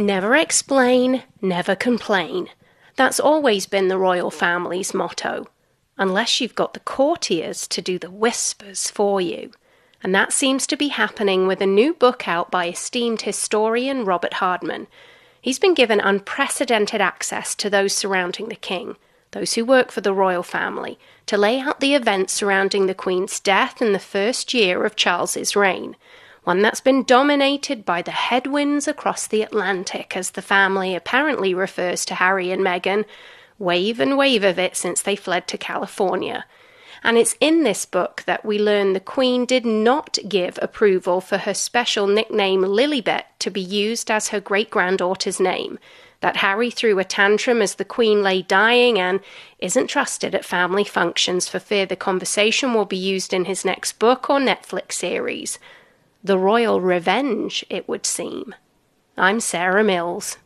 Never explain, never complain. That's always been the royal family's motto, unless you've got the courtiers to do the whispers for you. And that seems to be happening with a new book out by esteemed historian Robert Hardman. He's been given unprecedented access to those surrounding the king, those who work for the royal family, to lay out the events surrounding the Queen's death in the first year of Charles's reign one that's been dominated by the headwinds across the Atlantic, as the family apparently refers to Harry and Meghan, wave and wave of it since they fled to California. And it's in this book that we learn the Queen did not give approval for her special nickname Lilibet to be used as her great granddaughter's name, that Harry threw a tantrum as the Queen lay dying and isn't trusted at family functions for fear the conversation will be used in his next book or Netflix series the royal revenge, it would seem. I'm Sarah Mills.